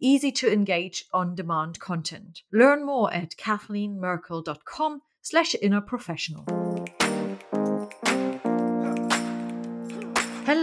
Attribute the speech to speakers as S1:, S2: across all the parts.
S1: easy to engage on demand content. Learn more at kathleenmerkel.com slash inner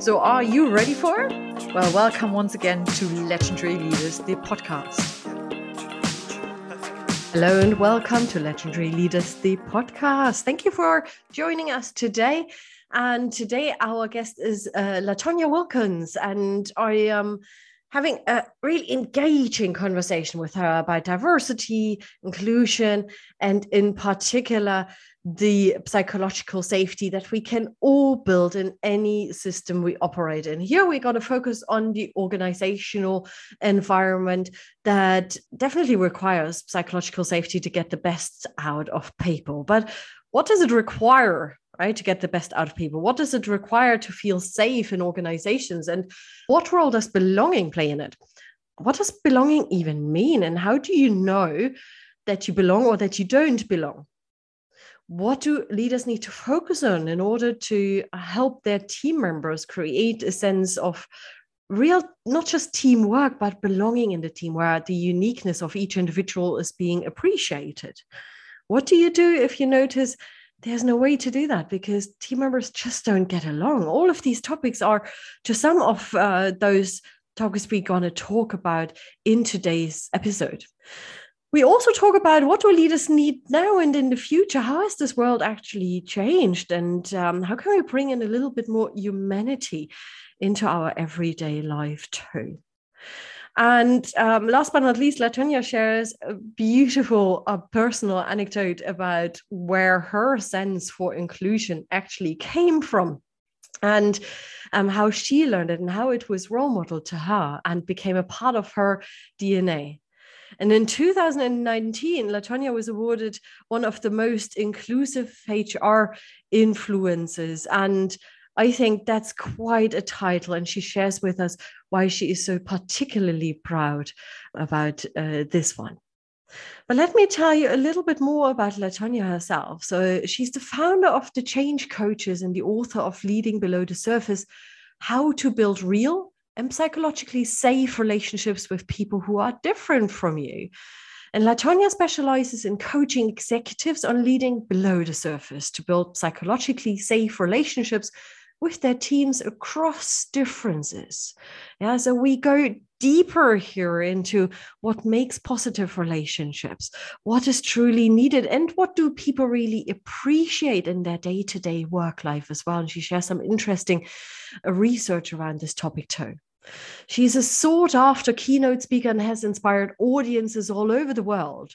S1: So, are you ready for it? Well, welcome once again to Legendary Leaders, the podcast. Hello and welcome to Legendary Leaders, the podcast. Thank you for joining us today. And today our guest is uh, LaTonya Wilkins, and I am having a really engaging conversation with her about diversity, inclusion, and in particular the psychological safety that we can all build in any system we operate in. Here we're going to focus on the organizational environment that definitely requires psychological safety to get the best out of people. But what does it require right to get the best out of people? What does it require to feel safe in organizations? And what role does belonging play in it? What does belonging even mean? And how do you know that you belong or that you don't belong what do leaders need to focus on in order to help their team members create a sense of real not just teamwork but belonging in the team where the uniqueness of each individual is being appreciated what do you do if you notice there's no way to do that because team members just don't get along. All of these topics are to some of uh, those topics we're going to talk about in today's episode. We also talk about what do leaders need now and in the future? How has this world actually changed? And um, how can we bring in a little bit more humanity into our everyday life too? And um, last but not least, LaTonya shares a beautiful uh, personal anecdote about where her sense for inclusion actually came from and um, how she learned it and how it was role modeled to her and became a part of her DNA. And in 2019, LaTonya was awarded one of the most inclusive HR influences. And I think that's quite a title. And she shares with us why she is so particularly proud about uh, this one. But let me tell you a little bit more about LaTonya herself. So, she's the founder of the Change Coaches and the author of Leading Below the Surface How to Build Real and Psychologically Safe Relationships with People Who Are Different from You. And LaTonya specializes in coaching executives on leading below the surface to build psychologically safe relationships with their teams across differences. Yeah, so we go deeper here into what makes positive relationships, what is truly needed, and what do people really appreciate in their day to day work life as well. And she shares some interesting uh, research around this topic too. She's a sought after keynote speaker and has inspired audiences all over the world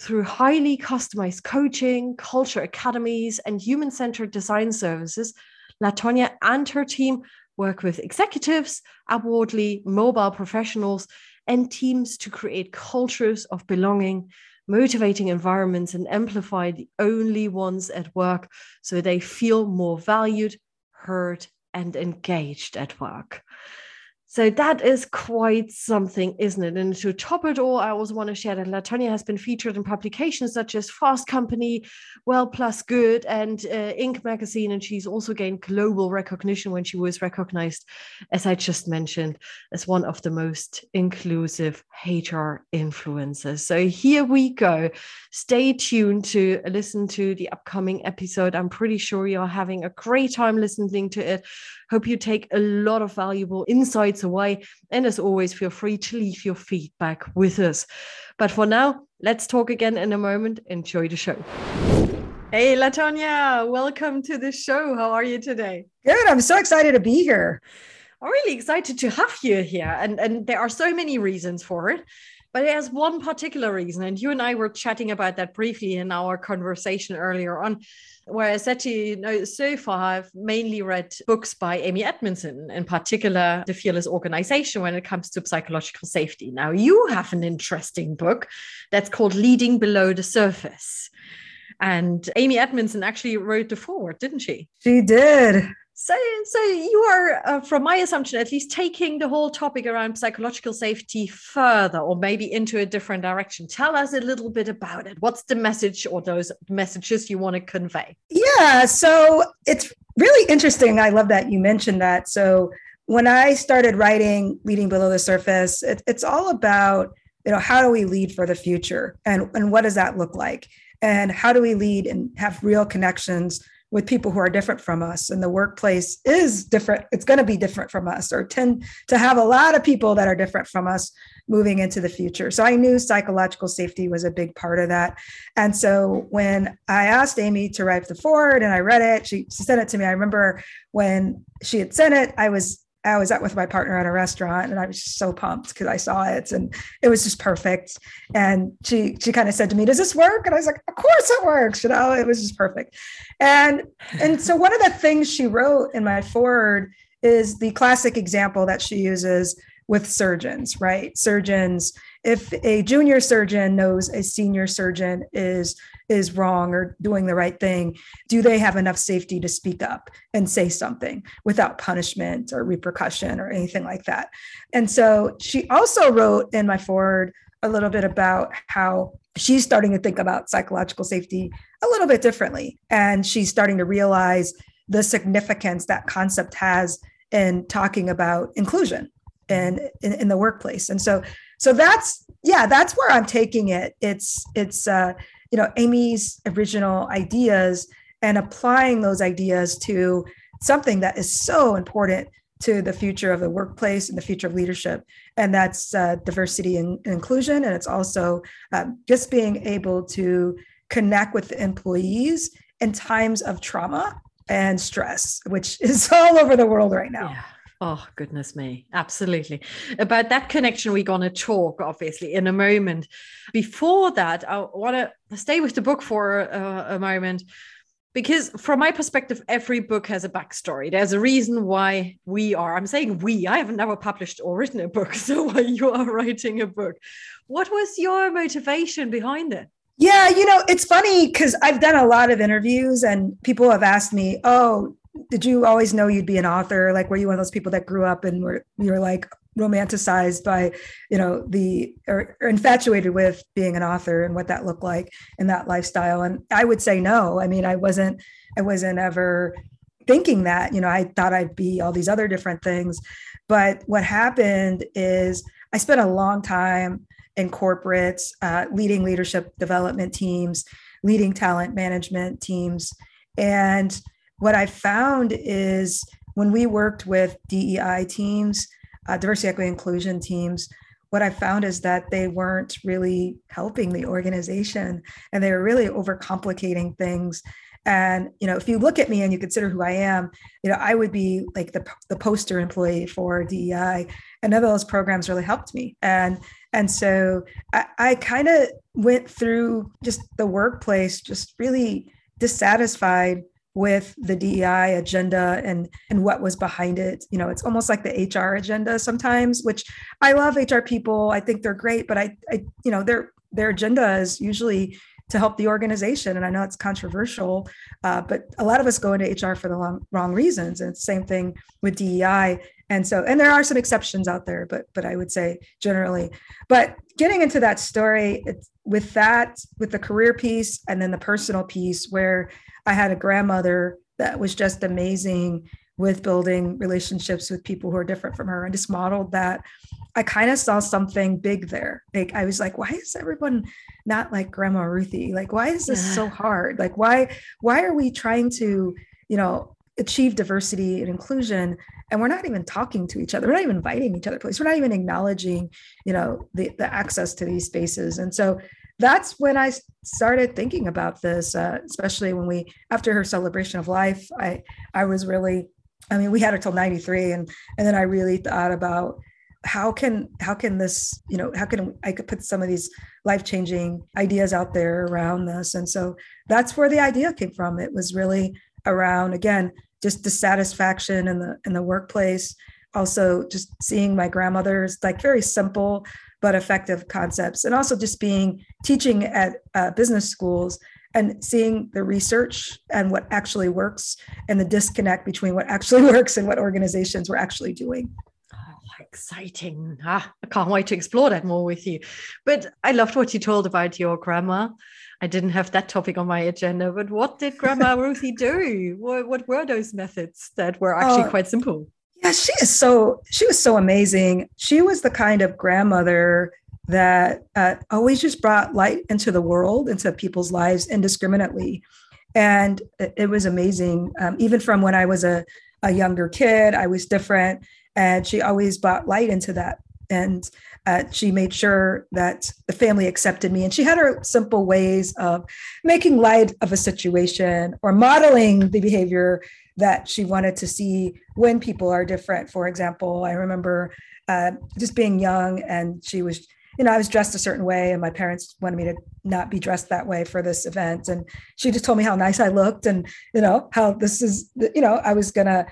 S1: through highly customized coaching, culture academies, and human centered design services LaTonya and her team work with executives, upwardly mobile professionals, and teams to create cultures of belonging, motivating environments, and amplify the only ones at work so they feel more valued, heard, and engaged at work. So that is quite something, isn't it? And to top it all, I also want to share that LaTonya has been featured in publications such as Fast Company, Well Plus Good, and uh, Inc. magazine. And she's also gained global recognition when she was recognized, as I just mentioned, as one of the most inclusive HR influencers. So here we go. Stay tuned to listen to the upcoming episode. I'm pretty sure you're having a great time listening to it. Hope you take a lot of valuable insights away. And as always, feel free to leave your feedback with us. But for now, Let's talk again in a moment. Enjoy the show. Hey, LaTonya, welcome to the show. How are you today?
S2: Good. I'm so excited to be here.
S1: I'm really excited to have you here. And, and there are so many reasons for it. But there's one particular reason, and you and I were chatting about that briefly in our conversation earlier on, where I said to you, know, so far I've mainly read books by Amy Edmondson, in particular, The Fearless Organization, when it comes to psychological safety. Now, you have an interesting book that's called Leading Below the Surface. And Amy Edmondson actually wrote the foreword, didn't she?
S2: She did.
S1: So, so you are, uh, from my assumption, at least taking the whole topic around psychological safety further, or maybe into a different direction. Tell us a little bit about it. What's the message, or those messages you want to convey?
S2: Yeah, so it's really interesting. I love that you mentioned that. So when I started writing "Leading Below the Surface," it, it's all about you know how do we lead for the future, and and what does that look like, and how do we lead and have real connections with people who are different from us and the workplace is different it's going to be different from us or tend to have a lot of people that are different from us moving into the future. So i knew psychological safety was a big part of that. And so when i asked amy to write the foreword and i read it she, she sent it to me. I remember when she had sent it i was I was out with my partner at a restaurant and I was just so pumped because I saw it and it was just perfect. And she she kind of said to me, Does this work? And I was like, Of course it works. You know, it was just perfect. And and so one of the things she wrote in my foreword is the classic example that she uses with surgeons, right? Surgeons, if a junior surgeon knows a senior surgeon is is wrong or doing the right thing, do they have enough safety to speak up and say something without punishment or repercussion or anything like that? And so she also wrote in my foreword a little bit about how she's starting to think about psychological safety a little bit differently. And she's starting to realize the significance that concept has in talking about inclusion and in, in, the workplace. And so so that's yeah, that's where I'm taking it. It's it's uh you know amy's original ideas and applying those ideas to something that is so important to the future of the workplace and the future of leadership. And that's uh, diversity and, inclusion. And it's also um, just being able to connect with employees in times of trauma and stress which is all over the world right now.
S1: Yeah. Oh, goodness me. Absolutely. About that connection, we're going to talk, obviously, in a moment. Before that, I want to stay with the book for uh, a moment because from my perspective every book has a backstory there's a reason why we are i'm saying we i have never published or written a book so why you are writing a book what was your motivation behind it
S2: yeah you know it's funny because i've done a lot of interviews and people have asked me oh did you always know you'd be an author? Like, were you one of those people that grew up and were you were like romanticized by, you know, the or, or infatuated with being an author and what that looked like in that lifestyle? And I would say no. I mean, I wasn't. I wasn't ever thinking that. You know, I thought I'd be all these other different things. But what happened is I spent a long time in corporates, uh, leading leadership development teams, leading talent management teams, and what I found is when we worked with DEI teams, uh, diversity, equity, inclusion teams, what I found is that they weren't really helping the organization and they were really overcomplicating things. And you know, if you look at me and you consider who I am, you know, I would be like the, the poster employee for DEI. And none of those programs really helped me. And and so I, I kind of went through just the workplace, just really dissatisfied with the DEI agenda and and what was behind it. You know, it's almost like the HR agenda sometimes, which I love HR people. I think they're great, but I, I you know, their their agenda is usually to help the organization. And I know it's controversial, uh, but a lot of us go into HR for the long, wrong reasons. And same thing with DEI. And so, and there are some exceptions out there, but but I would say generally. But getting into that story, it's with that, with the career piece and then the personal piece, where I had a grandmother that was just amazing with building relationships with people who are different from her and just modeled that. I kind of saw something big there. Like I was like, why is everyone not like Grandma Ruthie? Like, why is this yeah. so hard? Like, why why are we trying to, you know, achieve diversity and inclusion and we're not even talking to each other we're not even inviting each other place we're not even acknowledging you know the, the access to these spaces and so that's when I started thinking about this, uh, especially when we, after her celebration of life, I, I was really, I mean, we had her till 93 and, and then I really thought about how can, how can this, you know, how can I could put some of these life-changing ideas out there around this. And so that's where the idea came from. It was really around, again, just dissatisfaction in the, in the workplace, also just seeing my grandmother's like very simple but effective concepts and also just being teaching at uh, business schools and seeing the research and what actually works and the disconnect between what actually works and what organizations were actually doing.
S1: Oh, exciting. Ah, i can't wait to explore that more with you. But i loved what you told about your grandma. I didn't have that topic on my agenda, but what did Grandma Ruthie do? What, what, were those methods that were actually uh, quite simple?
S2: Yeah, she is so she was so amazing. She was the kind of grandmother that uh, always just brought light into the world, into people's lives indiscriminately, and it, it was amazing. Um, even from when I was a a younger kid, I was different, and she always brought light into that. And uh, she made sure that the family accepted me. And she had her simple ways of making light of a situation or modeling the behavior that she wanted to see when people are different. For example, I remember uh, just being young and she was you know, I was dressed a certain way and my parents wanted me to not be dressed that way for this event. And she just told me how nice I looked and, you know, how this is, you know, I was gonna,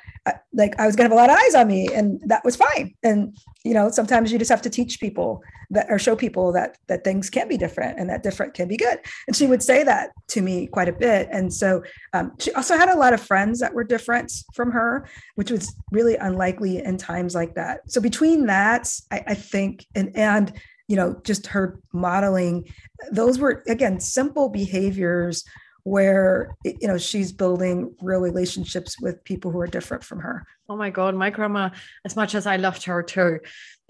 S2: like, I was gonna have a lot of eyes on me and that was fine. And, you know, sometimes you just have to teach people that or show people that, that things can be different and that different can be good. And she would say that to me quite a bit. And so um, she also had a lot of friends that were different from her, which was really unlikely in times like that. So between that, I, I think, and, and, you know just her modeling those were again simple behaviors where you know she's building real relationships with people who are different from her
S1: oh my god my grandma as much as i loved her too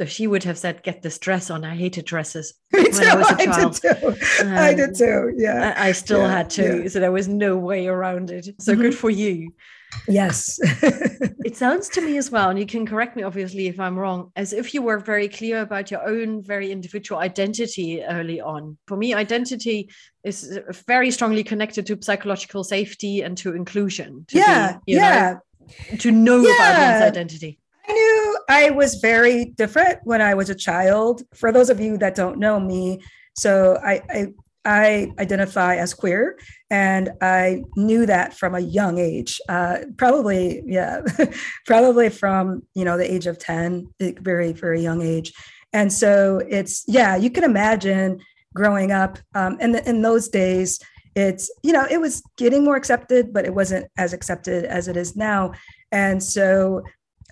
S1: she would have said get this dress on i hated dresses
S2: Me when too. i was a child I did too, um, I did too. yeah
S1: I, I still yeah, had to yeah. so there was no way around it so mm-hmm. good for you
S2: Yes.
S1: it sounds to me as well, and you can correct me obviously if I'm wrong, as if you were very clear about your own very individual identity early on. For me, identity is very strongly connected to psychological safety and to inclusion. To
S2: yeah. Be, yeah.
S1: Know, to know yeah. about one's identity.
S2: I knew I was very different when I was a child. For those of you that don't know me, so I, I I identify as queer, and I knew that from a young age. Uh, probably, yeah, probably from you know the age of ten, very very young age. And so it's yeah, you can imagine growing up, um, and in those days, it's you know it was getting more accepted, but it wasn't as accepted as it is now. And so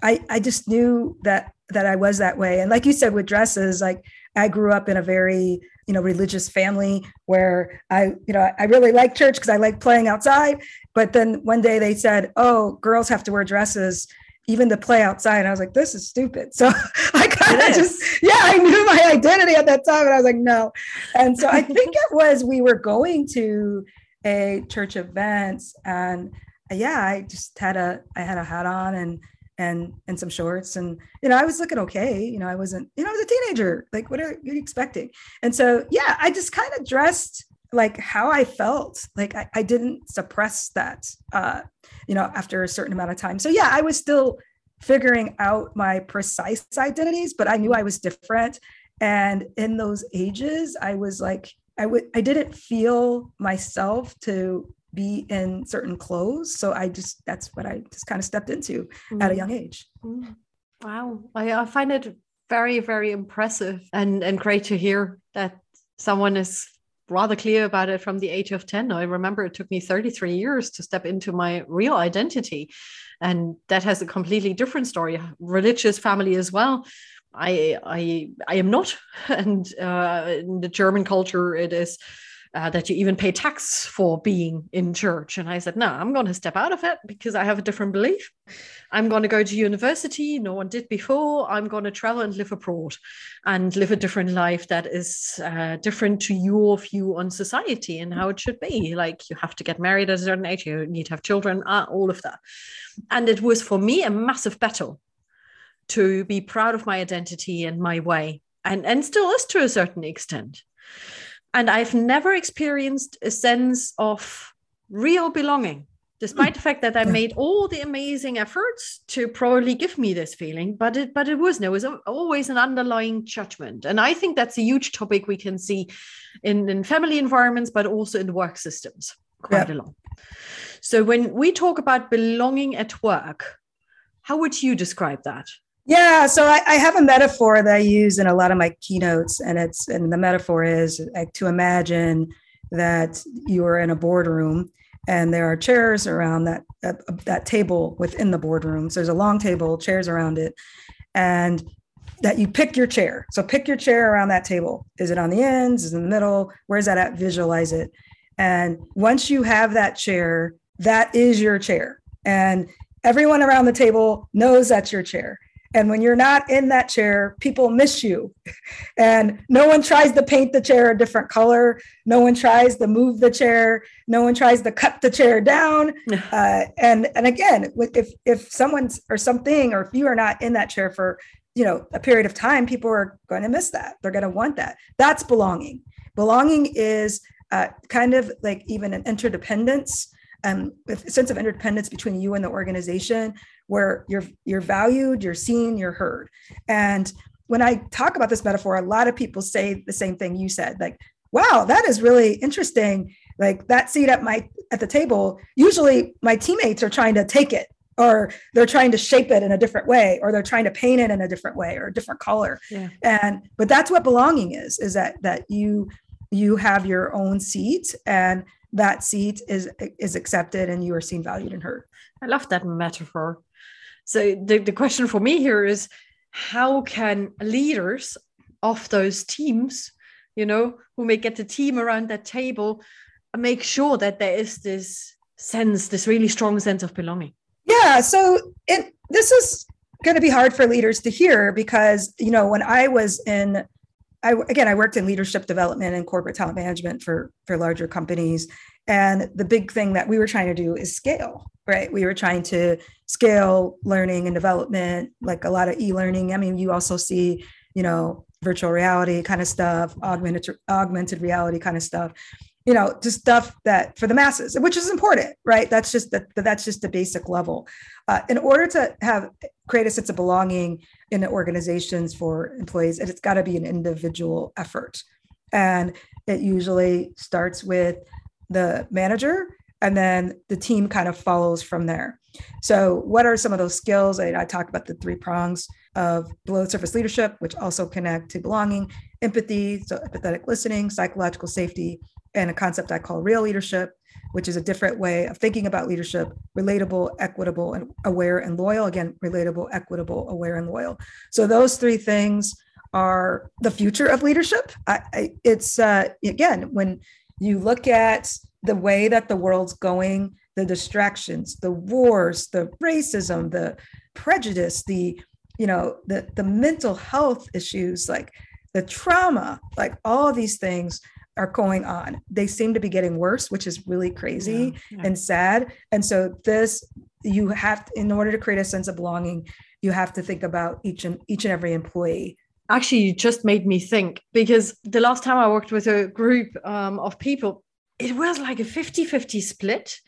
S2: I I just knew that that I was that way. And like you said with dresses, like I grew up in a very you know religious family where I you know I really like church because I like playing outside. But then one day they said, "Oh, girls have to wear dresses." even to play outside. And I was like, this is stupid. So I kind of just, yeah, I knew my identity at that time. And I was like, no. And so I think it was, we were going to a church event and yeah, I just had a, I had a hat on and and and some shorts and you know i was looking okay you know i wasn't you know i was a teenager like what are, you expecting? And so yeah i just kind of dressed like how i felt like I, I didn't suppress that uh you know after a certain amount of time. So yeah i was still figuring out my precise identities but i knew i was different. And in those ages i was like i would i didn't feel myself to be in certain clothes. So I just that's what I just kind of stepped into mm. at a mm. young age.
S1: Mm. Wow. I, I find it very, very impressive and, and great to hear that someone is rather clear about it from the age of 10. I remember it took me 33 years to step into my real identity. And that has a completely different story. Religious family as well. I I I am not. And uh, in the German culture, it is uh, that you even pay tax for being in church. And I said, no, I'm going to step out of it because I have a different belief. I'm going to go to university. No one did before. I'm going to travel and live abroad and live a different life that is uh, different to your view on society and how it should be. Like you have to get married at a certain age, you need to have children, uh, all of that. And it was for me a massive battle to be proud of my identity and my way, and, and still is to a certain extent And I've never experienced a sense of real belonging, despite the fact that I made all the amazing efforts to probably give me this feeling. But it but it wasn't. It was always an underlying judgment. And I think that's a huge topic we can see in, in family environments, but also in the work systems quite a lot. So when we talk about belonging at work, how would you describe that?
S2: Yeah, so I, I, have a metaphor that I use in a lot of my keynotes, and it's and the metaphor is like to imagine that you are in a boardroom and there are chairs around that that, that table within the boardroom. So there's a long table, chairs around it, and that you pick your chair. So pick your chair around that table. Is it on the ends? Is it in the middle? Where's that at? Visualize it. And once you have that chair, that is your chair. And everyone around the table knows that's your chair. And when you're not in that chair, people miss you. And no one tries to paint the chair a different color. No one tries to move the chair. No one tries to cut the chair down. Uh, and and again, if if someone's or something, or if you are not in that chair for you know a period of time, people are going to miss that. They're going to want that. That's belonging. Belonging is uh, kind of like even an interdependence um, a sense of interdependence between you and the organization where you're you're valued you're seen you're heard. And when i talk about this metaphor a lot of people say the same thing you said like wow that is really interesting. Like that seat at my at the table usually my teammates are trying to take it or they're trying to shape it in a different way or they're trying to paint it in a different way or a different color. Yeah. and but that's what belonging is is that that you you have your own seat and that seat is is accepted and you are seen valued and heard.
S1: I love that metaphor. So the, the question for me here is how can leaders of those teams you know who may get the team around that table make sure that there is this sense this really strong sense of belonging?
S2: Yeah so it this is going to be hard for leaders to hear because you know when i was in I again I worked in leadership development and corporate talent management for for larger companies. And the big thing that we were trying to do is scale right? We were trying to scale learning and development like a lot of e-learning. I mean you also see you know virtual reality kind of stuff augmented augmented reality kind of stuff you know just stuff that for the masses which is important right? That's just that that's just the basic level. Uh, in order to have create a sense of belonging in the organizations for employees it's got to be an individual effort. And it usually starts with the manager and then the team kind of follows from there. So what are some of those skills? I, I talked about the three prongs of below surface leadership which also connect to belonging empathy so empathetic listening psychological safety and a concept I call real leadership, which is a different way of thinking about leadership relatable, equitable, and aware and loyal. Again, relatable, equitable, aware, and loyal. So, those three things are the future of leadership. I, I, it's, uh, again, when you look at the way that the world's going, the distractions, the wars, the racism, the prejudice, the you know the the mental health issues like the trauma like all these things are going on. They seem to be getting worse, which is really crazy yeah, yeah. and sad. And so this you have to, in order to create a sense of belonging, you have to think about each and each and every employee.
S1: Actually, you just made me think because the last time I worked with a group um, of people, it was like a 50-50 split.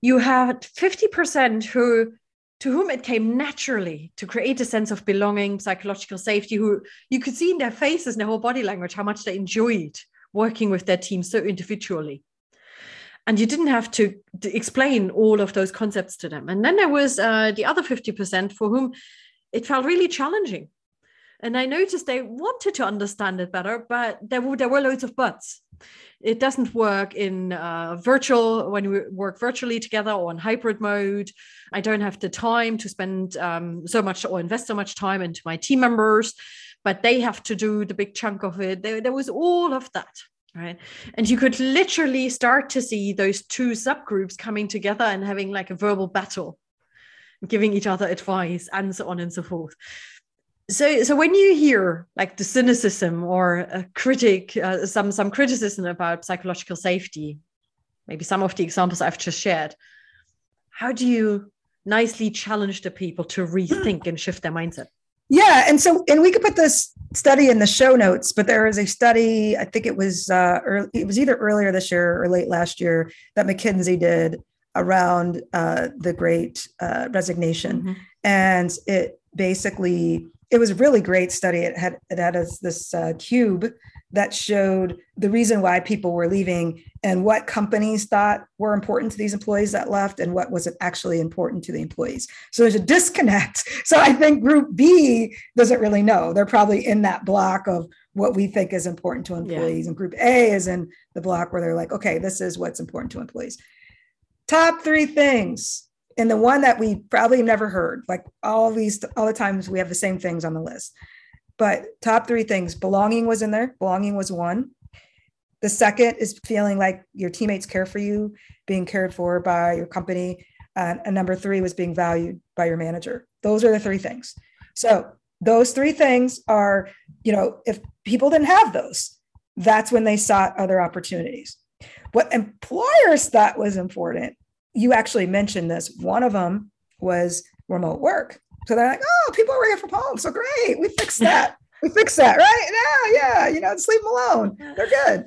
S1: You had 50% who to whom it came naturally to create a sense of belonging, psychological safety, who you could see in their faces and their whole body language how much they enjoyed working with their team so individually. And you didn't have to, explain all of those concepts to them. And then there was uh, the other 50% for whom it felt really challenging. And i noticed they wanted to understand it better but there were, there were loads of buts it doesn't work in uh, virtual when we work virtually together or in hybrid mode i don't have the time to spend um, so much or invest so much time into my team members but they have to do the big chunk of it. There, there was all of that. Right. And you could literally start to see those two subgroups coming together and having like a verbal battle, giving each other advice and so on and so forth. So, so when you hear like the cynicism or a critic, uh, some some criticism about psychological safety, maybe some of the examples I've just shared, how do you nicely challenge the people to rethink and shift their mindset?
S2: Yeah, and so and we could put this study in the show notes, but there is a study. I think it was uh, early, it was either earlier this year or late last year that McKinsey did around uh, the Great uh, Resignation, mm-hmm. and it basically it was a really great study. It had it had this uh, cube that showed the reason why people were leaving and what companies thought were important to these employees that left and what wasn't actually important to the employees. So there's a disconnect. So I think group B doesn't really know. They're probably in that block of what we think is important to employees. Yeah. And group A is in the block where they're like, okay, this is what's important to employees. Top three things. And the one that we probably never heard, like all these, all the times we have the same things on the list. But top three things belonging was in there, belonging was one. The second is feeling like your teammates care for you, being cared for by your company. Uh, and number three was being valued by your manager. Those are the three things. So those three things are, you know, if people didn't have those, that's when they sought other opportunities. What employers thought was important, you actually mentioned this. One of them was remote work. So they're like, oh, people are working from home. So great. We fixed that. we fixed that, right? Yeah, yeah. You know, just leave them alone. They're good.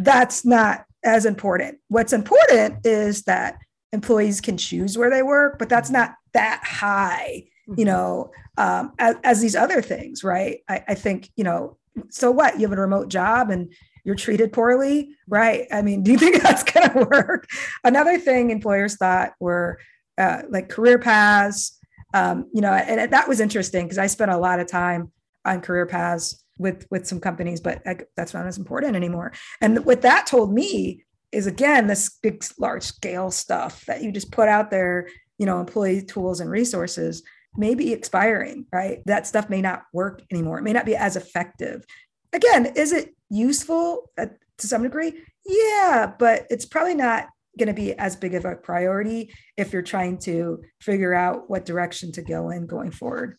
S2: That's not as important. What's important is that employees can choose where they work, but that's not that high, you mm-hmm. know, um, as, as, these other things, right? I, I think, you know, so what? You have a remote job and you're treated poorly, right? I mean, do you think that's going to work? Another thing employers thought were uh, like career paths, um, you know, and that was interesting because I spent a lot of time on career paths with with some companies, but I, that's not as important anymore. And what that told me is again this big, large scale stuff that you just put out there, you know, employee tools and resources may be expiring, right? That stuff may not work anymore. It may not be as effective. Again, is it useful uh, to some degree? Yeah, but it's probably not going to be as big of a priority if you're trying to figure out what direction to go in going forward.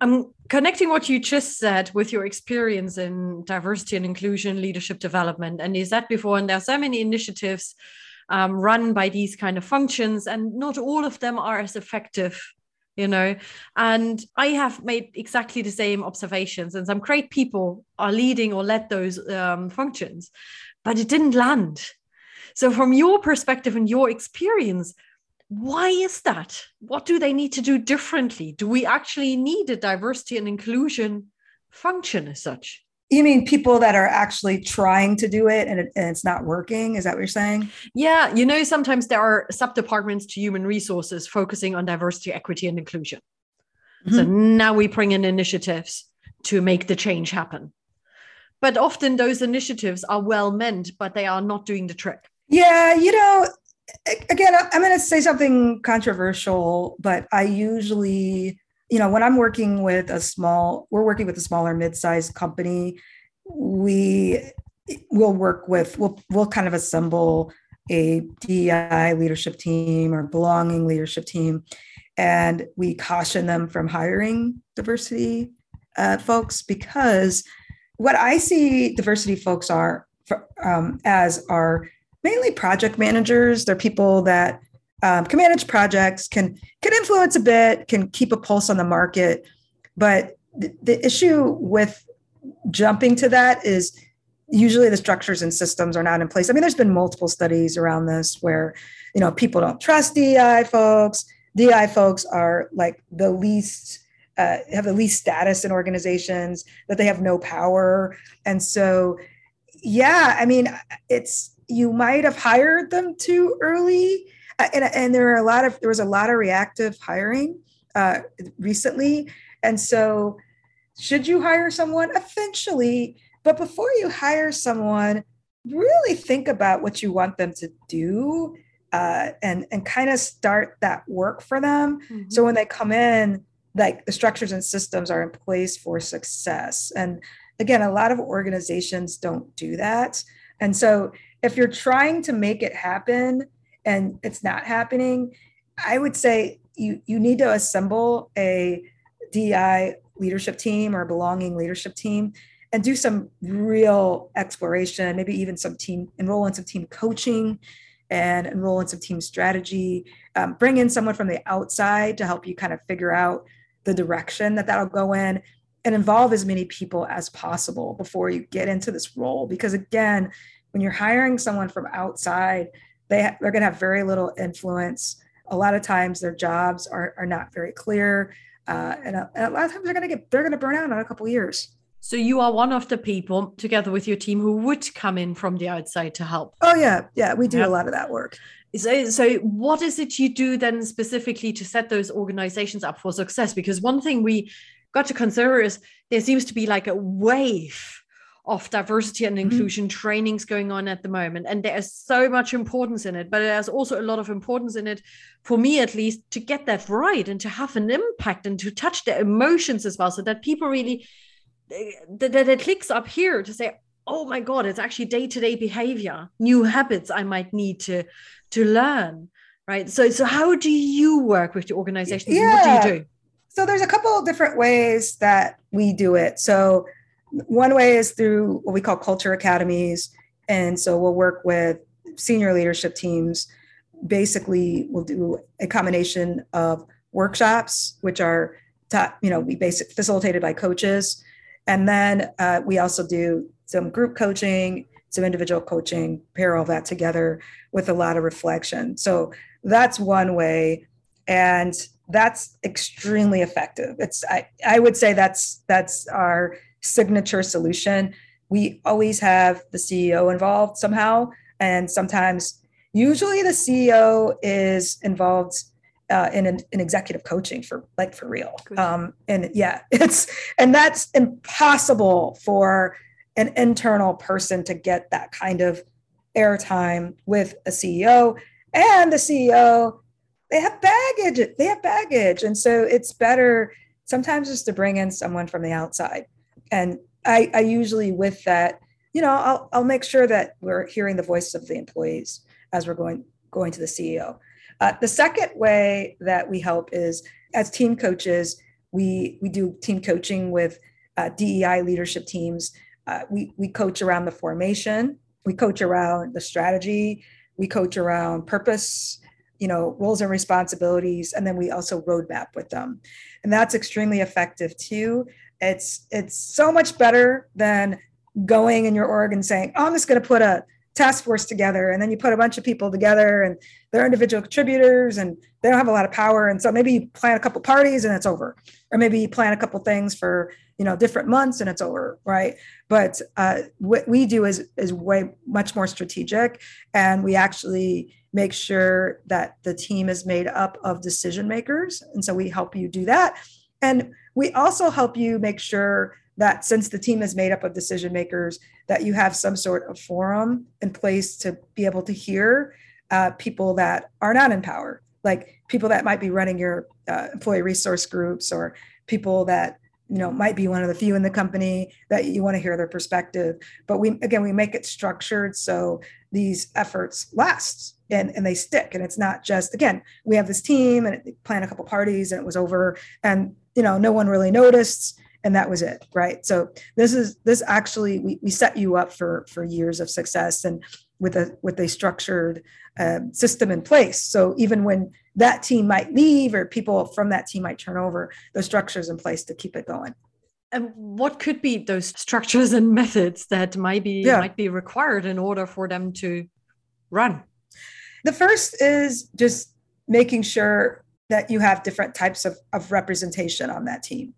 S1: I'm connecting what you just said with your experience in diversity and inclusion leadership development. And you said before, and there are so many initiatives um, run by these kind of functions, and not all of them are as effective you know and i have made exactly the same observations and some great people are leading or led those um, functions but it didn't land so, from your perspective and your experience, why is that? What do they need to do differently? Do we actually need a diversity and inclusion function as such?
S2: You mean people that are actually trying to do it and, it and, it's not working? Is that what you're saying?
S1: Yeah. You know, sometimes there are sub departments to human resources focusing on diversity, equity, and inclusion. Mm-hmm. So now we bring in initiatives to make the change happen. But often those initiatives are well meant, but they are not doing the trick.
S2: Yeah, you know, again, I'm going to say something controversial, but I usually, you know, when I'm working with a small, we're working with a smaller mid-sized company, we will work with, we'll, we'll kind of assemble a DEI leadership team or belonging leadership team, and we caution them from hiring diversity uh, folks because what I see diversity folks are um, as are mainly project managers. They're people that um, can manage projects, can can influence a bit, can keep a pulse on the market. But th- the issue with jumping to that is usually the structures and systems are not in place. I mean, there's been multiple studies around this where you know people don't trust DI folks. DI folks are like the least uh, have the least status in organizations that they have no power, and so yeah, I mean, it's you might have hired them too early. Uh, and, and there are a lot of there was a lot of reactive hiring uh, recently, and so should you hire someone eventually? But before you hire someone, really think about what you want them to do uh, and and kind of start that work for them. Mm-hmm. So when they come in, like the structures and systems are in place for success. And again, a lot of organizations don't do that. And so if you're trying to make it happen and it's not happening, I would say you you need to assemble a DI leadership team or belonging leadership team and do some real exploration, maybe even some team enroll in some team coaching and enroll in some team strategy. Um, bring in someone from the outside to help you kind of figure out the direction that that'll go in and involve as many people as possible before you get into this role because again when you're hiring someone from outside they ha- they're going to have very little influence. A lot of times their jobs are, are not very clear uh, and, a, and, a, lot of times they're going to get they're going to burn out in a couple years.
S1: So you are one of the people together with your team who would come in from the outside to help.
S2: Oh yeah. Yeah we do yep. a lot of that work.
S1: So, so what is it you do then specifically to set those organizations up for success? Because one thing we got to consider is there seems to be like a wave of diversity and mm-hmm. inclusion mm-hmm. trainings going on at the moment and there's so much importance in it but there's also a lot of importance in it for me at least to get that right and to have an impact and to touch the emotions as well so that people really that, that it clicks up here to say oh my god it's actually day-to-day behavior new habits i might need to to learn right so so how do you work with the organizations yeah. what do you do
S2: so there's a couple of different ways that we do it so one way is through what we call culture academies and so we'll work with senior leadership teams basically we'll do a combination of workshops which are taught you know we basic facilitated by coaches and then uh, we also do some group coaching, some individual coaching, pair all that together with a lot of reflection. So that's one way. And that's extremely effective. It's I, I would say that's that's our signature solution. We always have the CEO involved somehow, and sometimes usually the CEO is involved uh, in an, in executive coaching for like for real. Um, and yeah, it's and that's impossible for an internal person to get that kind of airtime with a CEO. And the CEO, they have baggage. They have baggage, and so it's better sometimes just to bring in someone from the outside. And I, I usually with that, you know, I'll I'll make sure that we're hearing the voice of the employees as we're going going to the CEO. Uh, the second way that we help is as team coaches, we, we do team coaching with uh, DEI leadership teams. Uh, we, we coach around the formation, we coach around the strategy, we coach around purpose, you know, roles and responsibilities, and then we also roadmap with them. And that's extremely effective too. It's it's so much better than going in your org and saying, oh, I'm just going to put a task force together and then you put a bunch of people together and they're individual contributors and they don't have a lot of power. And so maybe you plan a couple parties and it's over. Or maybe you plan a couple things for you know different months and it's over right? But uh, what we do is is way much more strategic and we actually make sure that the team is made up of decision makers. And so we help you do that. And we also help you make sure that since the team is made up of decision makers, that you have some sort of forum in place to be able to hear uh, people that are not in power, like people that might be running your uh, employee resource groups or people that you know might be one of the few in the company that you want to hear their perspective. But we again we make it structured so these efforts last and, and they stick. And it's not just again we have this team and plan a couple parties and it was over and you know no one really noticed and that was it right? So this is this actually we, we set you up for for years of success and with a with a structured uh, system in place. So even when that team might leave or people from that team might turn over the structures in place to keep it going.
S1: And what could be those structures and methods that might be yeah. might be required in order for them to run?
S2: The first is just making sure that you have different types of, of representation on that team.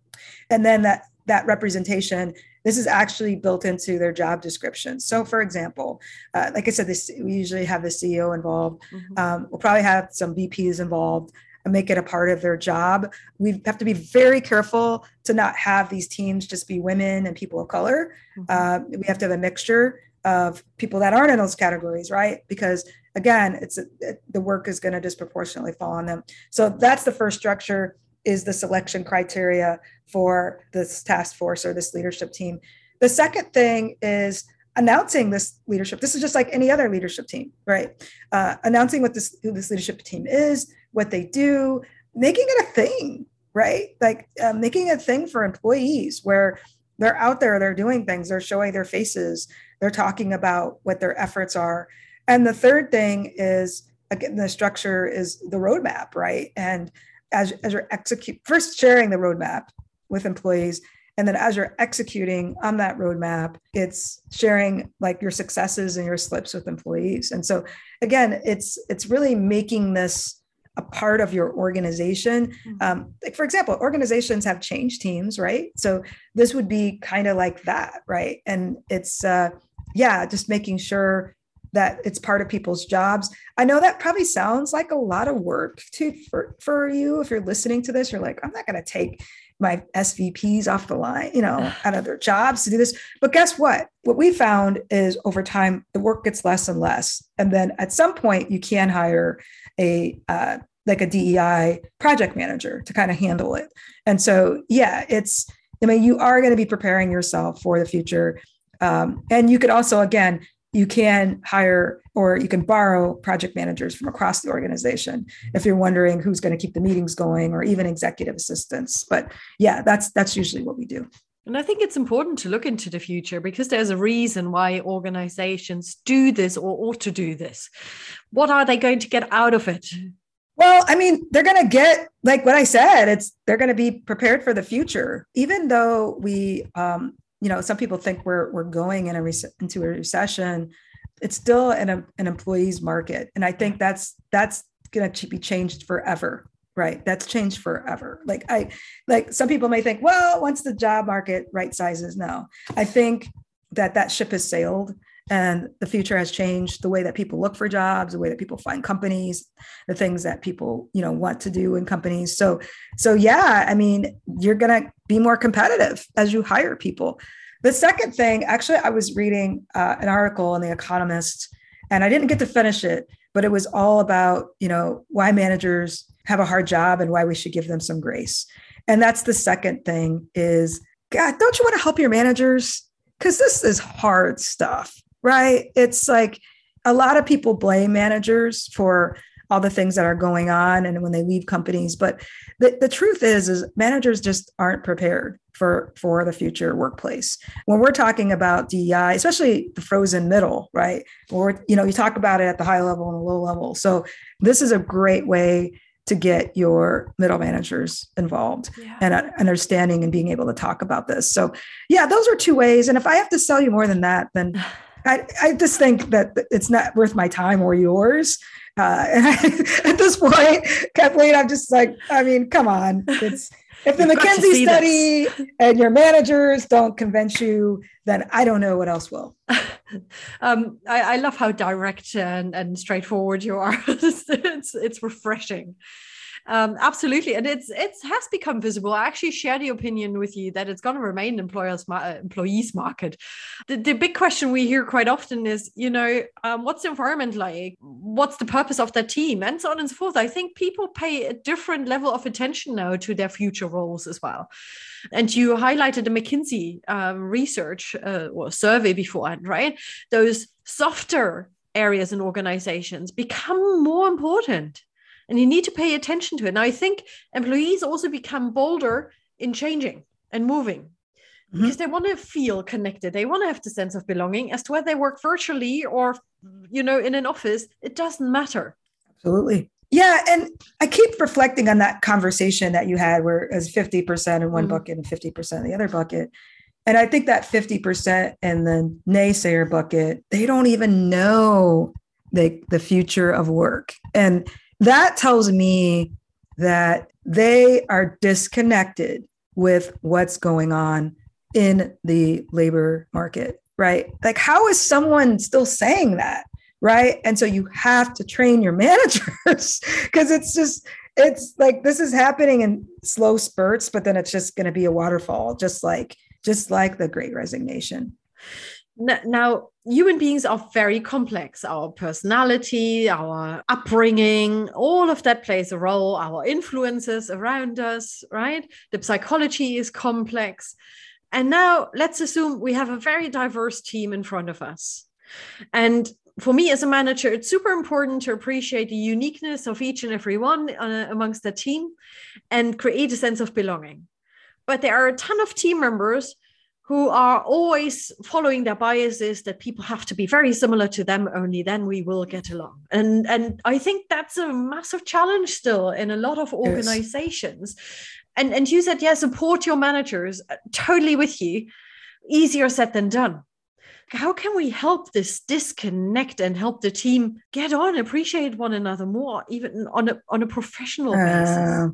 S2: And then that that representation this is actually built into their job description. So for example uh, like i said this we usually have the ceo involved. Mm-hmm. um, we'll probably have some vps involved and make it a part of their job. We have to be very careful to not have these teams just be women and people of color. Mm-hmm. uh, we have to have a mixture of people that aren't in those categories right? Because again it's it, the work is going to disproportionately fall on them. So that's the first structure is the selection criteria for this task force or this leadership team. The second thing is announcing this leadership. This is just like any other leadership team, right? Uh, announcing what this who this leadership team is, what they do, making it a thing, right? Like uh, making a thing for employees where they're out there, they're doing things, they're showing their faces, they're talking about what their efforts are. And the third thing is again, the structure is the roadmap, right? And as, as you're execute first sharing the roadmap with employees and then as you're executing on that roadmap it's sharing like your successes and your slips with employees. And so again it's it's really making this a part of your organization. Mm-hmm. um, like for example organizations have change teams right? So this would be kind of like that right? And it's uh yeah just making sure that it's part of people's jobs. I know that probably sounds like a lot of work to for, for you. If you're listening to this, you're like, I'm not going to take my SVPs off the line, you know, out of their jobs to do this. But guess what? What we found is over time, the work gets less and less. And then at some point, you can hire a, uh, like a DEI project manager to kind of handle it. And so, yeah, it's, I mean, you are going to be preparing yourself for the future. Um, and you could also, again, you can hire or you can borrow project managers from across the organization if you're wondering who's going to keep the meetings going or even executive assistants but yeah that's that's usually what we do
S1: and I think it's important to look into the future because there's a reason why organizations do this or ought to do this. What are they going to get out of it?
S2: Well, I mean, they're going to get like what I said. It's they're going to be prepared for the future, even though we um, you know some people think we're we're going in a into a recession. It's still an, an employees market and i think that's that's going to be changed forever right? That's changed forever. Like i like some people may think well once the job market right sizes no. I think that that ship has sailed and the future has changed the way that people look for jobs the way that people find companies the things that people you know want to do in companies. So so yeah i mean you're to be more competitive as you hire people. The second thing actually i was reading uh, an article in the economist and i didn't get to finish it but it was all about you know why managers have a hard job and why we should give them some grace. And that's the second thing is god don't you want to help your managers? Because this is hard stuff right? It's like a lot of people blame managers for all the things that are going on and when they leave companies but the, the truth is is managers just aren't prepared for for the future workplace. When we're talking about dei especially the frozen middle right? Or you know you talk about it at the high level and the low level. So this is a great way to get your middle managers involved yeah. and uh, understanding and being able to talk about this. So yeah those are two ways. And if i have to sell you more than that then I, I just think that it's not worth my time or yours. Uh, and I, at this point, Kathleen, I'm just like, I mean, come on. It's if the McKinsey study this. and your managers don't convince you, then I don't know what else will.
S1: um, I, I, love how direct and, and straightforward you are. it's, it's refreshing. Um, absolutely, and it's it has become visible. I actually share the opinion with you that it's going to remain employers uh, employees market. The, the big question we hear quite often is, you know, um, what's the environment like? What's the purpose of that team, and so on and so forth. I think people pay a different level of attention now to their future roles as well. And you highlighted the McKinsey um, research uh, or survey beforehand, right? Those softer areas in organizations become more important and you need to pay attention to it. Now, I think employees also become bolder in changing and moving mm-hmm. because they want to feel connected. They want to have the sense of belonging as to whether they work virtually or, you know, in an office. It doesn't matter.
S2: Absolutely. Yeah. And I keep reflecting on that conversation that you had where it was 50% in one mm-hmm. bucket and 50% in the other bucket. And I think that 50% and the naysayer bucket, they don't even know the, the future of work. And that tells me that they are disconnected with what's going on in the labor market, right? Like, how is someone still saying that? Right. And so you have to train your managers because it's just, it's like this is happening in slow spurts, but then it's just going to be a waterfall, just like, just like the great resignation.
S1: Now, human beings are very complex. Our personality, our upbringing, all of that plays a role. Our influences around us, right? The psychology is complex. And now let's assume we have a very diverse team in front of us. And for me as a manager, it's super important to appreciate the uniqueness of each and every one uh, amongst the team and create a sense of belonging. But there are a ton of team members who are always following their biases that people have to be very similar to them only then we will get along. And and i think that's a massive challenge still in a lot of organizations. Yes. and and you said yeah support your managers. Uh, totally with you. Easier said than done. How can we help this disconnect and help the team get on appreciate one another more even on a on a professional basis? Uh,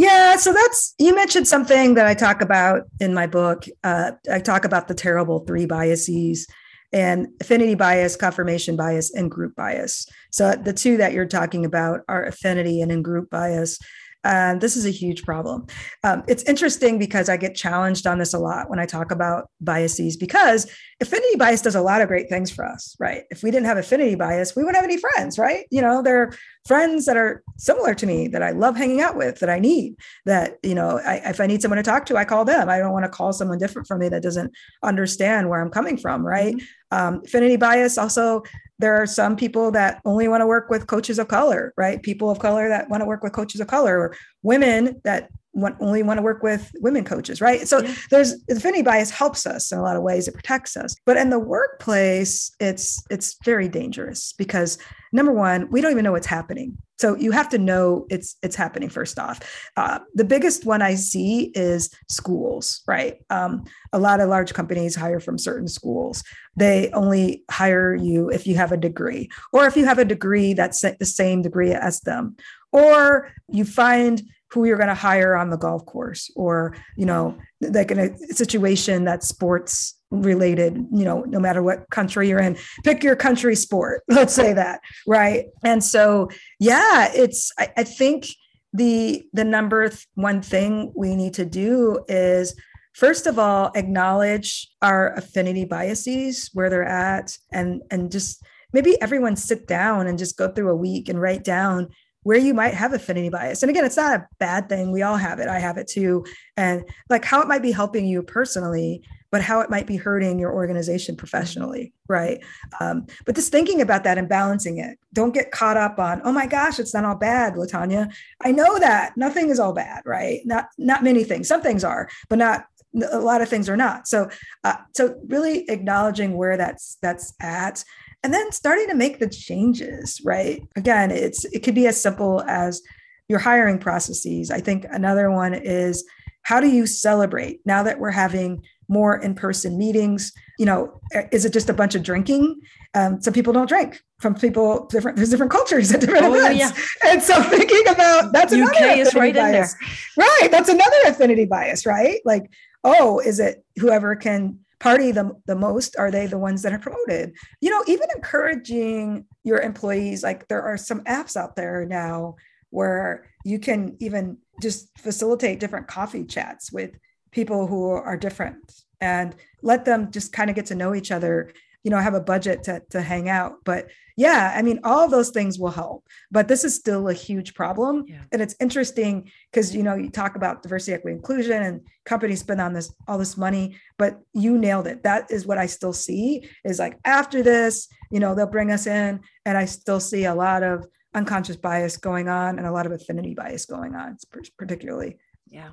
S2: yeah, so that's you mentioned something that I talk about in my book. Uh, I talk about the terrible three biases and affinity bias, confirmation bias, and group bias. So the two that you're talking about are affinity and in group bias. And this is a huge problem. Um, it's interesting because I get challenged on this a lot when I talk about biases because affinity bias does a lot of great things for us, right? If we didn't have affinity bias, we wouldn't have any friends, right? You know, there are friends that are similar to me that I love hanging out with, that I need, that, you know, I, if I need someone to talk to, I call them. I don't want to call someone different from me that doesn't understand where I'm coming from, right? Mm-hmm. Um, affinity bias also there are some people that only want to work with coaches of color, right? People of color that want to work with coaches of color, or women that want, only want to work with women coaches, right? So yeah. there's affinity bias helps us in a lot of ways. It protects us, but in the workplace, it's it's very dangerous because number one, we don't even know what's happening. So you have to know it's it's happening first off. Uh, the biggest one I see is schools, right? Um, a lot of large companies hire from certain schools. They only hire you if you have a degree, or if you have a degree that's the same degree as them, or you find who you're going to hire on the golf course or you know like in a situation that's sports related you know no matter what country you're in pick your country sport let's say that right? And so yeah it's I, I think the the number one thing we need to do is first of all acknowledge our affinity biases where they're at and and just maybe everyone sit down and just go through a week and write down where you might have affinity bias. And again, it's not a bad thing. We all have it. I have it too. And like how it might be helping you personally, but how it might be hurting your organization professionally. Right. Um, but just thinking about that and balancing it. Don't get caught up on, oh my gosh, it's not all bad, LaTonya. I know that nothing is all bad, right? Not not many things. Some things are, but not a lot of things are not. So uh, so really acknowledging where that's that's at and then starting to make the changes right? Again it's it could be as simple as your hiring processes. I think another one is how do you celebrate now that we're having more in-person meetings? You know is it just a bunch of drinking? Um, some people don't drink from people different there's different cultures at different oh, events. Yeah. and so thinking about that's
S1: UK another is right
S2: bias. in there. right that's another affinity bias right? Like oh is it whoever can party the, the most are they the ones that are promoted. You know even encouraging your employees like there are some apps out there now where you can even just facilitate different coffee chats with people who are different and let them just kind of get to know each other you know have a budget to, to hang out but yeah i mean all those things will help but this is still a huge problem. Yeah. and it's interesting because you know you talk about diversity equity inclusion and companies spend on this all this money but you nailed it. That is what i still see is like after this you know they'll bring us in and i still see a lot of unconscious bias going on and a lot of affinity bias going on particularly.
S1: Yeah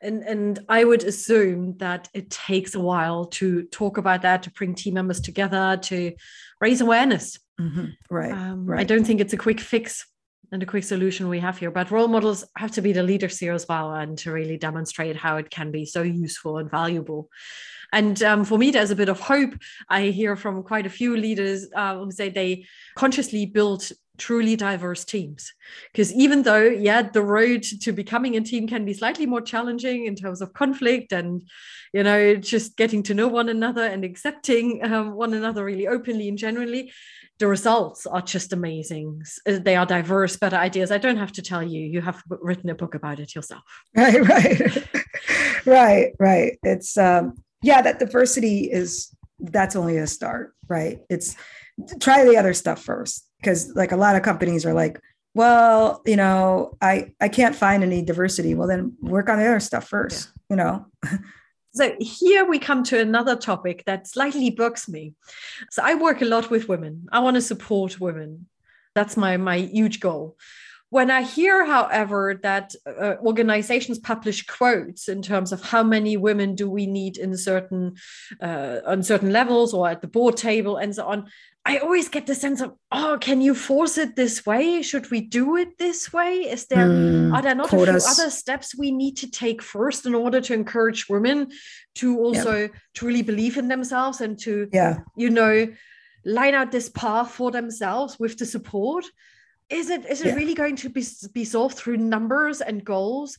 S1: and and i would assume that it takes a while to talk about that to bring team members together to raise awareness.
S2: Mm-hmm. right, um, right.
S1: i don't think it's a quick fix and a quick solution we have here but role models have to be the leaders here as well and to really demonstrate how it can be so useful and valuable and um, for me, there's a bit of hope. I hear from quite a few leaders uh, who say they consciously build truly diverse teams. Because even though yeah the road to becoming a team can be slightly more challenging in terms of conflict and you know just getting to know one another and accepting um, one another really openly and genuinely the results are just amazing. Uh, they are diverse better ideas. I don't have to tell you. You have written a book about it yourself.
S2: Right right. Right right. It's um yeah that diversity is that's only a start right? It's try the other stuff first because like a lot of companies are like well you know i i can't find any diversity. Well then work on the other stuff first yeah. you know?
S1: So here we come to another topic that slightly bugs me. So i work a lot with women. I want to support women. That's my my huge goal when I hear, however, that uh, organizations publish quotes in terms of how many women do we need in certain uh, on certain levels or at the board table and so on, I always get the sense of, oh, can you force it this way? Should we do it this way? Is there mm, are there not quotas. a few other steps we need to take first in order to encourage women to also yeah. truly believe in themselves and to,
S2: yeah.
S1: you know, line out this path for themselves with the support? Is it is it yeah. really going to be be solved through numbers and goals?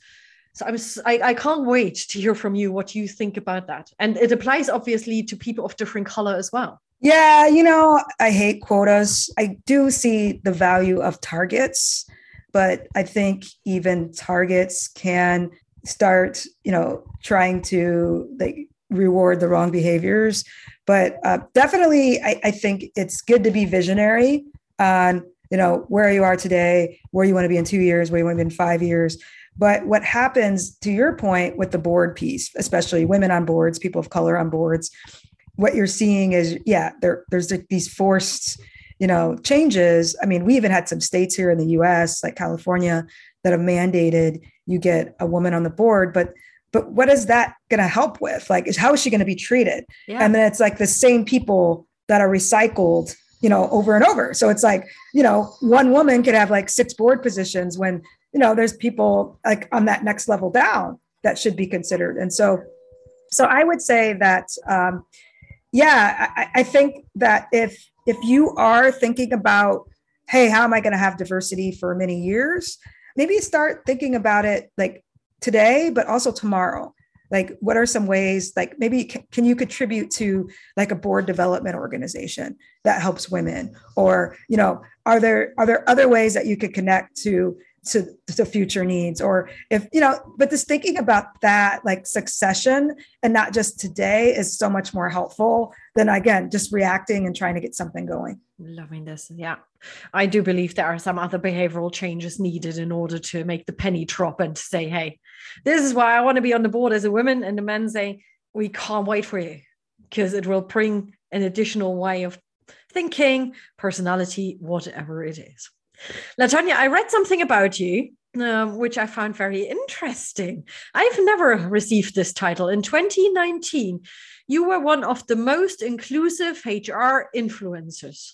S1: So i'm I, I can't wait to hear from you what you think about that. And it applies obviously to people of different color as well.
S2: Yeah you know i hate quotas. I do see the value of targets but i think even targets can start you know trying to like reward the wrong behaviors. But uh, definitely I, I think it's good to be visionary on you know, where you are today, where you want to be in two years, where you want to be in five years. But what happens to your point with the board piece, especially women on boards, people of color on boards, what you're seeing is, yeah, there, there's these forced, you know, changes. I mean, we even had some states here in the US, like California, that have mandated you get a woman on the board, but but what is that going to help with? Like, is how is she going to be treated? Yeah. And then it's like the same people that are recycled you know, over and over. So it's like, you know, one woman could have like six board positions when, you know, there's people like on that next level down that should be considered. And so, so I would say that, um, yeah, I, I think that if if you are thinking about, hey, how am I going to have diversity for many years? Maybe start thinking about it like today, but also tomorrow like what are some ways like maybe can you contribute to like a board development organization that helps women? Or you know are there are there other ways that you could connect to to the future needs or if you know but just thinking about that like succession and not just today is so much more helpful than again just reacting and trying to get something going.
S1: Loving this yeah. I do believe there are some other behavioral changes needed in order to make the penny drop and say hey this is why i want to be on the board as a woman. And the men say we can't wait for you because it will bring an additional way of thinking personality whatever it is LaTonya, I read something about you, um, which I found very interesting. I've never received this title. In 2019, you were one of the most inclusive HR influencers.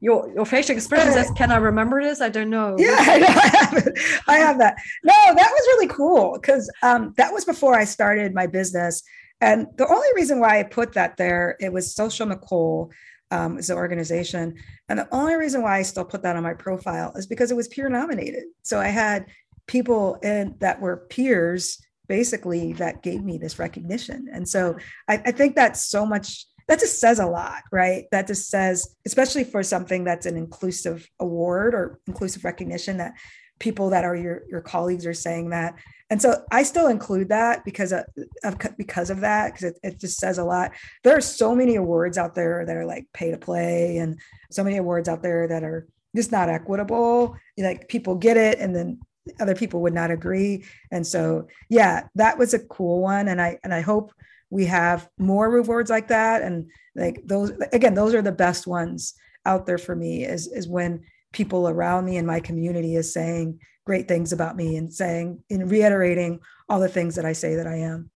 S1: Your, your facial expression says, Can I remember this? I don't know.
S2: Yeah, I, know, I have it. I have that. No, that was really cool because um, that was before I started my business. And the only reason why I put that there, it was Social Nicole um, an organization. And the only reason why I still put that on my profile is because it was peer nominated. So I had people in that were peers basically that gave me this recognition. And so I, I think that's so much that just says a lot, right? That just says, especially for something that's an inclusive award or inclusive recognition, that people that are your your colleagues are saying that. And so i still include that because of, of because of that because it, it just says a lot. There are so many awards out there that are like pay to play and so many awards out there that are just not equitable. Like people get it and then other people would not agree. And so yeah that was a cool one. And i and i hope we have more rewards like that. And like those again those are the best ones out there for me is is when people around me in my community is saying great things about me and saying and reiterating all the things that I say that I am.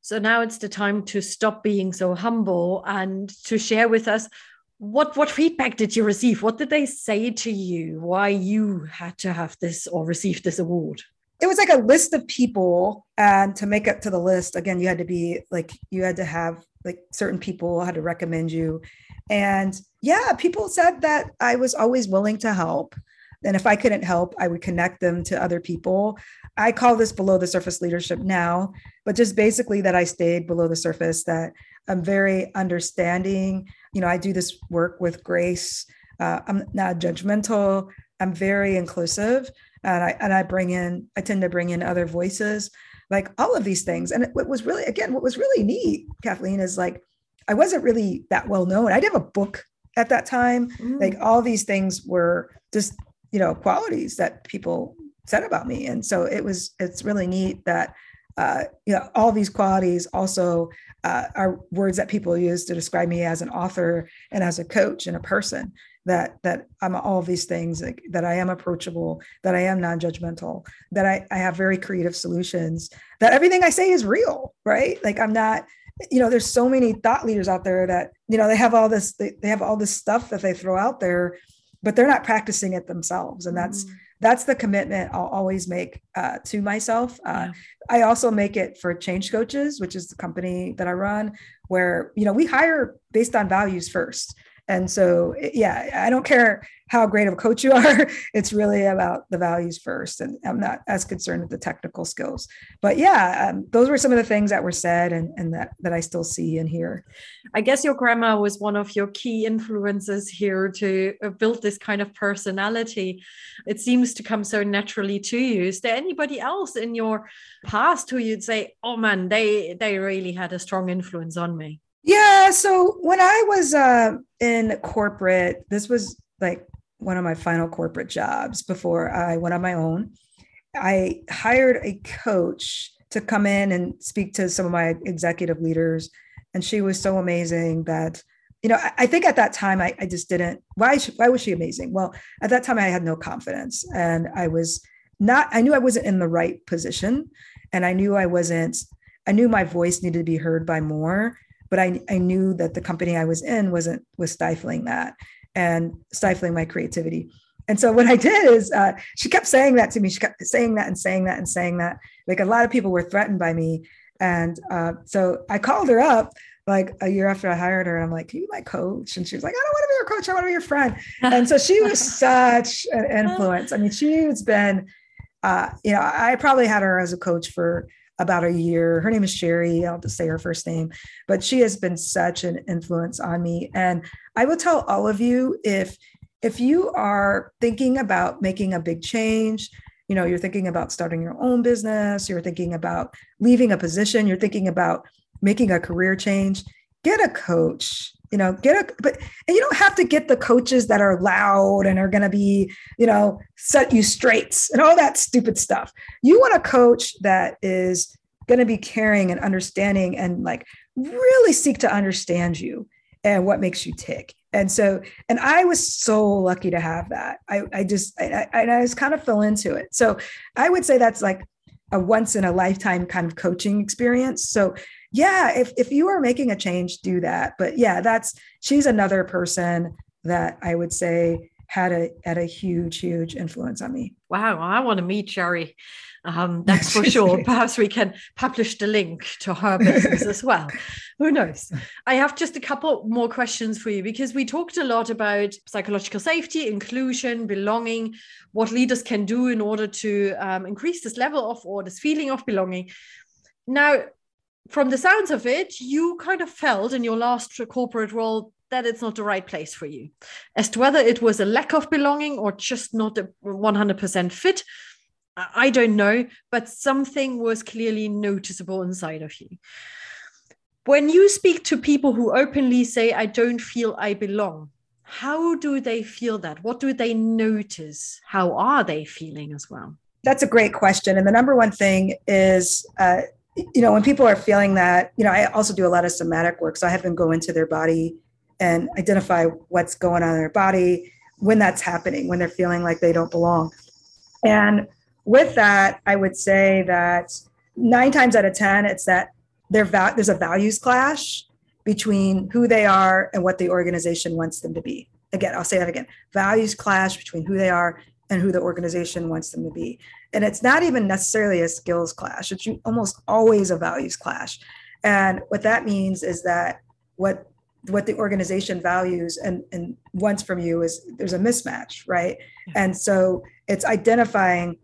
S1: So now it's the time to stop being so humble and to share with us what what feedback did you receive? What did they say to you? Why you had to have this or receive this award?
S2: It was like a list of people, and to make it to the list, again, you had to be like you had to have like certain people had to recommend you, and yeah, people said that I was always willing to help. And if I couldn't help, I would connect them to other people. I call this below the surface leadership now, but just basically that I stayed below the surface, that I'm very understanding. You know, I do this work with grace. Uh, I'm not judgmental. I'm very inclusive. And I, and I bring in, I tend to bring in other voices, like all of these things. And what was really, again, what was really neat, Kathleen, is like, I wasn't really that well known. I didn't have a book at that time. Mm. Like all these things were just, you know, qualities that people said about me. And so it was, it's really neat that, uh, you know, all these qualities also uh, are words that people use to describe me as an author and as a coach and a person. that that I'm all these things like, that I am approachable, that I am non-judgmental, that I, I have very creative solutions, that everything I say is real, right? Like I'm not, you know, there's so many thought leaders out there that, you know, they have all this, they, they have all this stuff that they throw out there, but they're not practicing it themselves. And that's mm. that's the commitment I'll always make uh, to myself. Uh, yeah. I also make it for change coaches, which is the company that I run, where you know we hire based on values first. And so, yeah, I don't care how great of a coach you are. It's really about the values first. And I'm not as concerned with the technical skills. But yeah, um, those were some of the things that were said and, and that, that I still see and hear.
S1: I guess your grandma was one of your key influences here to uh, build this kind of personality. It seems to come so naturally to you. Is there anybody else in your past who you'd say, oh man, they, they really had a strong influence on me?
S2: Yeah. So when I was uh, in corporate, this was like one of my final corporate jobs before I went on my own. I hired a coach to come in and speak to some of my executive leaders. And she was so amazing that, you know, I, I think at that time I, I just didn't, why, why was she amazing? Well, at that time I had no confidence and I was not, I knew I wasn't in the right position and I knew I wasn't, I knew my voice needed to be heard by more but I, I knew that the company I was in wasn't was stifling that and stifling my creativity. And so what I did is uh, she kept saying that to me. She kept saying that and saying that and saying that. Like a lot of people were threatened by me. And uh, so I called her up like a year after I hired her. And I'm like, Can you be my coach? And she was like, I don't want to be your coach. I want to be your friend. And so she was such an influence. I mean, she's been, uh, you know, I probably had her as a coach for about a year. Her name is Sherry. I'll just say her first name, but she has been such an influence on me. And I will tell all of you if if you are thinking about making a big change, you know, you're thinking about starting your own business, you're thinking about leaving a position, you're thinking about making a career change, get a coach you know get a but and you don't have to get the coaches that are loud and are going to be you know set you straight and all that stupid stuff. You want a coach that is going to be caring and understanding and like really seek to understand you and what makes you tick. And so and i was so lucky to have that. I i just I, I, I just kind of fell into it. So i would say that's like a once in a lifetime kind of coaching experience. So yeah, if if you are making a change, do that. But yeah, that's she's another person that I would say had a had a huge huge influence on me.
S1: Wow, I want to meet Sherry. Um, that's for sure. Perhaps we can publish the link to her business as well. Who knows? I have just a couple more questions for you because we talked a lot about psychological safety, inclusion, belonging, what leaders can do in order to um, increase this level of or this feeling of belonging. Now, from the sounds of it, you kind of felt in your last corporate role that it's not the right place for you. As to whether it was a lack of belonging or just not a 100% fit, I don't know, but something was clearly noticeable inside of you. When you speak to people who openly say, I don't feel I belong, how do they feel that? What do they notice? How are they feeling as well?
S2: That's a great question. And the number one thing is uh, you know, when people are feeling that, you know, I also do a lot of somatic work. So I have them go into their body and identify what's going on in their body when that's happening, when they're feeling like they don't belong. And with that, I would say that nine times out of 10, it's that va- there's a values clash between who they are and what the organization wants them to be. Again, I'll say that again values clash between who they are and who the organization wants them to be. And it's not even necessarily a skills clash, it's almost always a values clash. And what that means is that what what the organization values and, and wants from you is there's a mismatch, right? And so it's identifying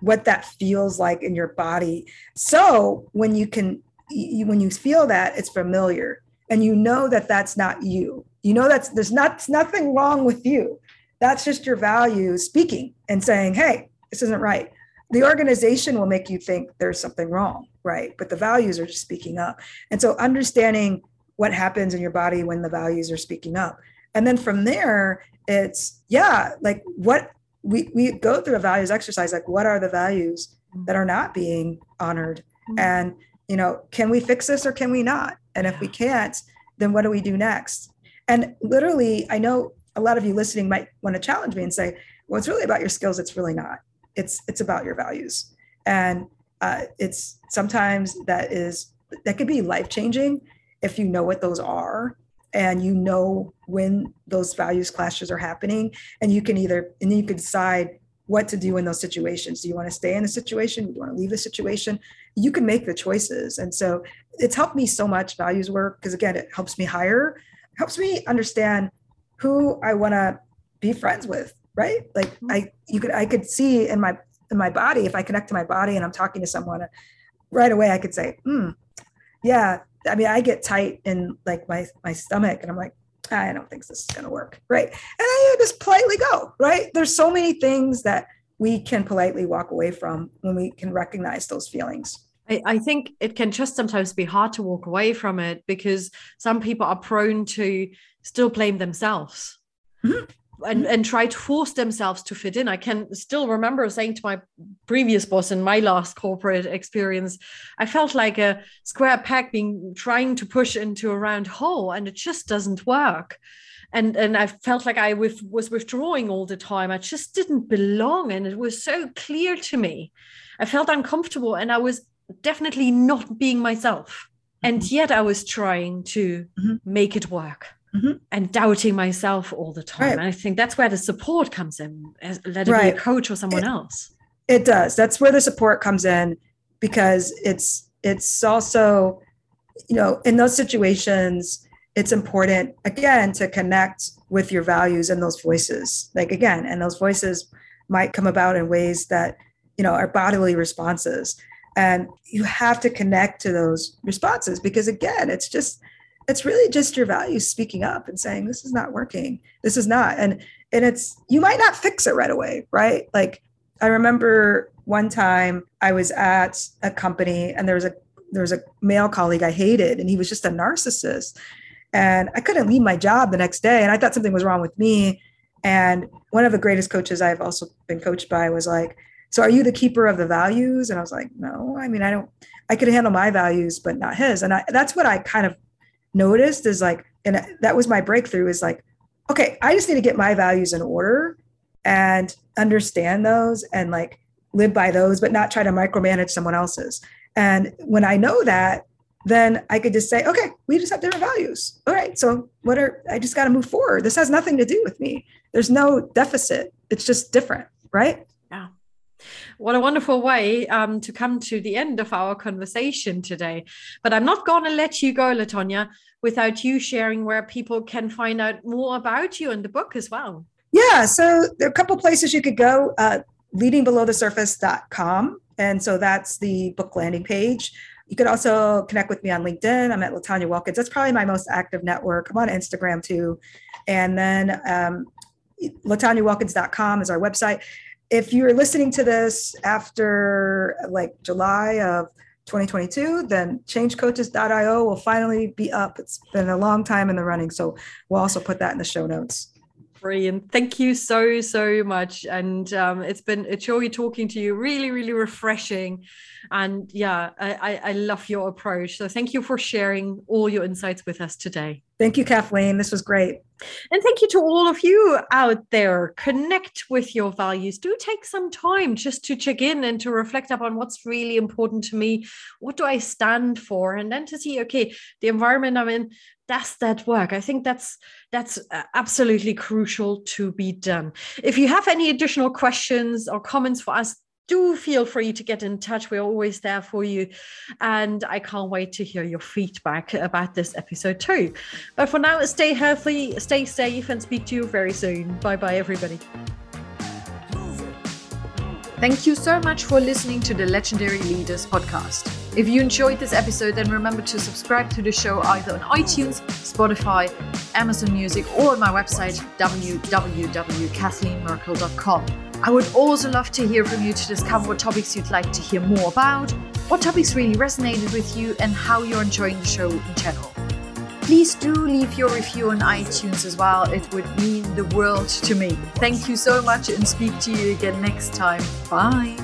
S2: what that feels like in your body. So when you can, you, when you feel that, it's familiar, and you know that that's not you. You know that's there's not nothing wrong with you. That's just your values speaking and saying, "Hey, this isn't right." The organization will make you think there's something wrong, right? But the values are just speaking up. And so understanding what happens in your body when the values are speaking up. And then from there, it's yeah, like what we we go through a values exercise, like what are the values that are not being honored? Mm-hmm. And you know, can we fix this or can we not? And if we can't, then what do we do next? And literally, I know a lot of you listening might want to challenge me and say, well, it's really about your skills. It's really not. It's it's about your values. And uh, it's sometimes that is that could be life changing if you know what those are and you know when those values clashes are happening. And you can either and then you can decide what to do in those situations. Do you want to stay in the situation? Do you want to leave the situation? You can make the choices. And so it's helped me so much values work because again it helps me hire helps me understand who i want to be friends with right? Like mm-hmm. i you could i could see in my in my body if i connect to my body and i'm talking to someone right away i could say hmm yeah i mean i get tight in like my my stomach and i'm like i don't think this is going to work right? And i just politely go right? There's so many things that we can politely walk away from when we can recognize those feelings.
S1: I, I think it can just sometimes be hard to walk away from it because some people are prone to still blame themselves. Mm-hmm and, and try to force themselves to fit in. I can still remember saying to my previous boss in my last corporate experience, I felt like a square peg being trying to push into a round hole, and it just doesn't work. And and I felt like I with, was withdrawing all the time. I just didn't belong, and it was so clear to me. I felt uncomfortable, and I was definitely not being myself. And mm-hmm. yet I was trying to mm-hmm. make it work mm-hmm. and doubting myself all the time. Right. And I think that's where the support comes in, let it right. be a coach or someone
S2: it,
S1: else.
S2: It does. That's where the support comes in because it's it's also, you know, in those situations, it's important again to connect with your values and those voices. Like again, and those voices might come about in ways that, you know, are bodily responses. And you have to connect to those responses because again, it's just it's really just your values speaking up and saying this is not working. This is not and and it's you might not fix it right away right? Like i remember one time i was at a company and there was a there was a male colleague i hated and he was just a narcissist. And i couldn't leave my job the next day and i thought something was wrong with me. And one of the greatest coaches i've also been coached by was like so are you the keeper of the values? And i was like no i mean i don't i could handle my values but not his. And I, that's what i kind of noticed is like, and that was my breakthrough is like, okay, I just need to get my values in order and understand those and like live by those, but not try to micromanage someone else's. And when I know that, then I could just say, okay, we just have different values. All right. So what are, I just got to move forward. This has nothing to do with me. There's no deficit. It's just different. Right.
S1: What a wonderful way um, to come to the end of our conversation today. But I'm not going to let you go, LaTonya, without you sharing where people can find out more about you and the book as well.
S2: Yeah, so there are a couple places you could go. Uh, leadingbelowthesurface.com. And so that's the book landing page. You could also connect with me on LinkedIn. I'm at LaTonya Wilkins. That's probably my most active network. I'm on Instagram too. And then um, LatonyaWilkins.com is our website if you're listening to this after like July of 2022, then changecoaches.io will finally be up. It's been a long time in the running. So we'll also put that in the show notes.
S1: Brilliant. Thank you so, so much. And um, it's been a joy talking to you. Really, really refreshing. And yeah, I, I love your approach. So thank you for sharing all your insights with us today.
S2: Thank you, Kathleen. This was great.
S1: And thank you to all of you out there. Connect with your values. Do take some time just to check in and to reflect upon what's really important to me. What do I stand for? And then to see, okay, the environment I'm in, does that work? I think that's that's uh, absolutely crucial to be done. If you have any additional questions or comments for us, do feel free to get in touch. We're always there for you. And I can't wait to hear your feedback about this episode too. But for now, stay healthy, stay safe, and speak to you very soon. Bye bye, everybody. Thank you so much for listening to the Legendary Leaders podcast. If you enjoyed this episode, then remember to subscribe to the show either on iTunes, Spotify, Amazon Music, or on my website, www.kathleenmerkel.com. I would also love to hear from you to discover what topics you'd like to hear more about, what topics really resonated with you, and how you're enjoying the show in general. Please do leave your review on iTunes as well. It would mean the world to me. Thank you so much and speak to you again next time. Bye.